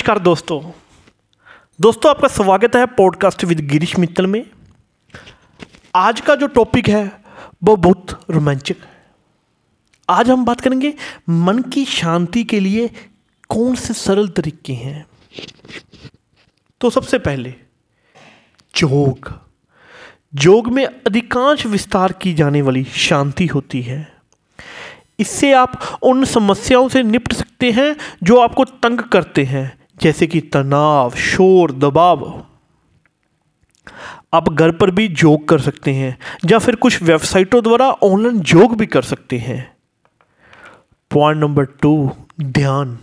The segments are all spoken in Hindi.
नमस्कार दोस्तों। दोस्तों, आपका स्वागत है पॉडकास्ट विद गिरीश मित्तल में। आज का जो टॉपिक है, वो बहुत रोमांचक है। आज हम बात करेंगे मन की शांति के लिए कौन से सरल तरीके हैं। तो सबसे पहले योग योग में अधिकांश विस्तार की जाने वाली शांति होती है। इससे आप उन समस्याओं से निपट सकते हैं जो आपको तंग करते हैं। जैसे कि तनाव, शोर, दबाव। आप घर पर भी योग कर सकते हैं, या फिर कुछ वेबसाइटों द्वारा ऑनलाइन योग भी कर सकते हैं। पॉइंट नंबर टू ध्यान।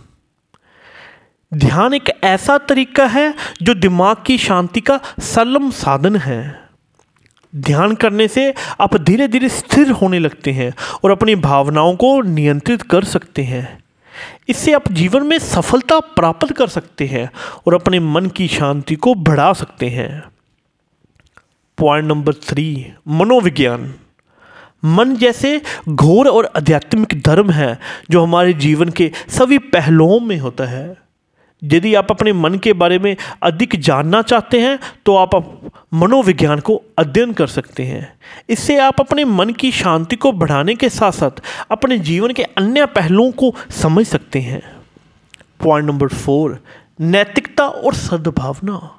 ध्यान एक ऐसा तरीका है जो दिमाग की शांति का सरलम साधन है। ध्यान करने से आप धीरे धीरे स्थिर होने लगते हैं और अपनी भावनाओं को नियंत्रित कर सकते हैं। इससे आप जीवन में सफलता प्राप्त कर सकते हैं और अपने मन की शांति को बढ़ा सकते हैं। पॉइंट नंबर थ्री, मनोविज्ञान। मन जैसे घोर और आध्यात्मिक धर्म है जो हमारे जीवन के सभी पहलुओं में होता है। यदि आप अपने मन के बारे में अधिक जानना चाहते हैं तो आप मनोविज्ञान को अध्ययन कर सकते हैं। इससे आप अपने मन की शांति को बढ़ाने के साथ साथ अपने जीवन के अन्य पहलुओं को समझ सकते हैं। पॉइंट नंबर फोर, नैतिकता और सद्भावना।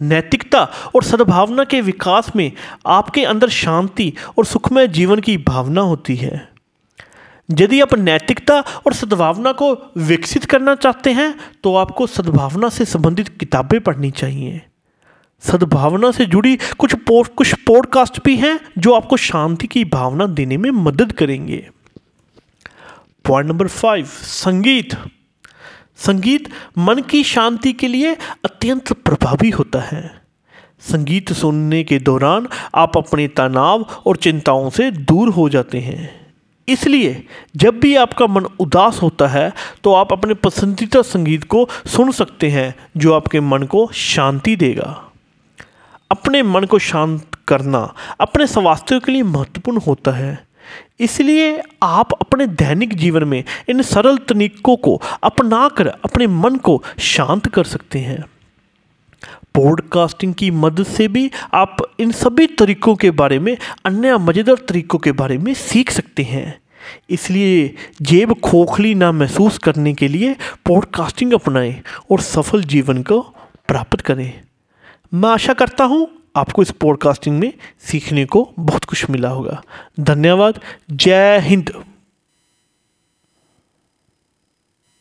नैतिकता और सद्भावना के विकास में आपके अंदर शांति और सुखमय जीवन की भावना होती है। यदि आप नैतिकता और सद्भावना को विकसित करना चाहते हैं तो आपको सद्भावना से संबंधित किताबें पढ़नी चाहिए। सद्भावना से जुड़ी कुछ पोस्ट कुछ पॉडकास्ट भी हैं, जो आपको शांति की भावना देने में मदद करेंगे। पॉइंट नंबर फाइव संगीत। संगीत मन की शांति के लिए अत्यंत प्रभावी होता है। संगीत सुनने के दौरान आप अपने तनाव और चिंताओं से दूर हो जाते हैं। इसलिए जब भी आपका मन उदास होता है तो आप अपने पसंदीदा संगीत को सुन सकते हैं, जो आपके मन को शांति देगा। अपने मन को शांत करना अपने स्वास्थ्य के लिए महत्वपूर्ण होता है। इसलिए आप अपने दैनिक जीवन में इन सरल तरीकों को अपनाकर अपने मन को शांत कर सकते हैं। पॉडकास्टिंग की मदद से भी आप इन सभी तरीकों के बारे में, अन्य मज़ेदार तरीकों के बारे में सीख सकते हैं। इसलिए जेब खोखली ना महसूस करने के लिए पॉडकास्टिंग अपनाएँ और सफल जीवन को प्राप्त करें। मैं आशा करता हूँ आपको इस पॉडकास्टिंग में सीखने को बहुत कुछ मिला होगा। धन्यवाद। जय हिंद।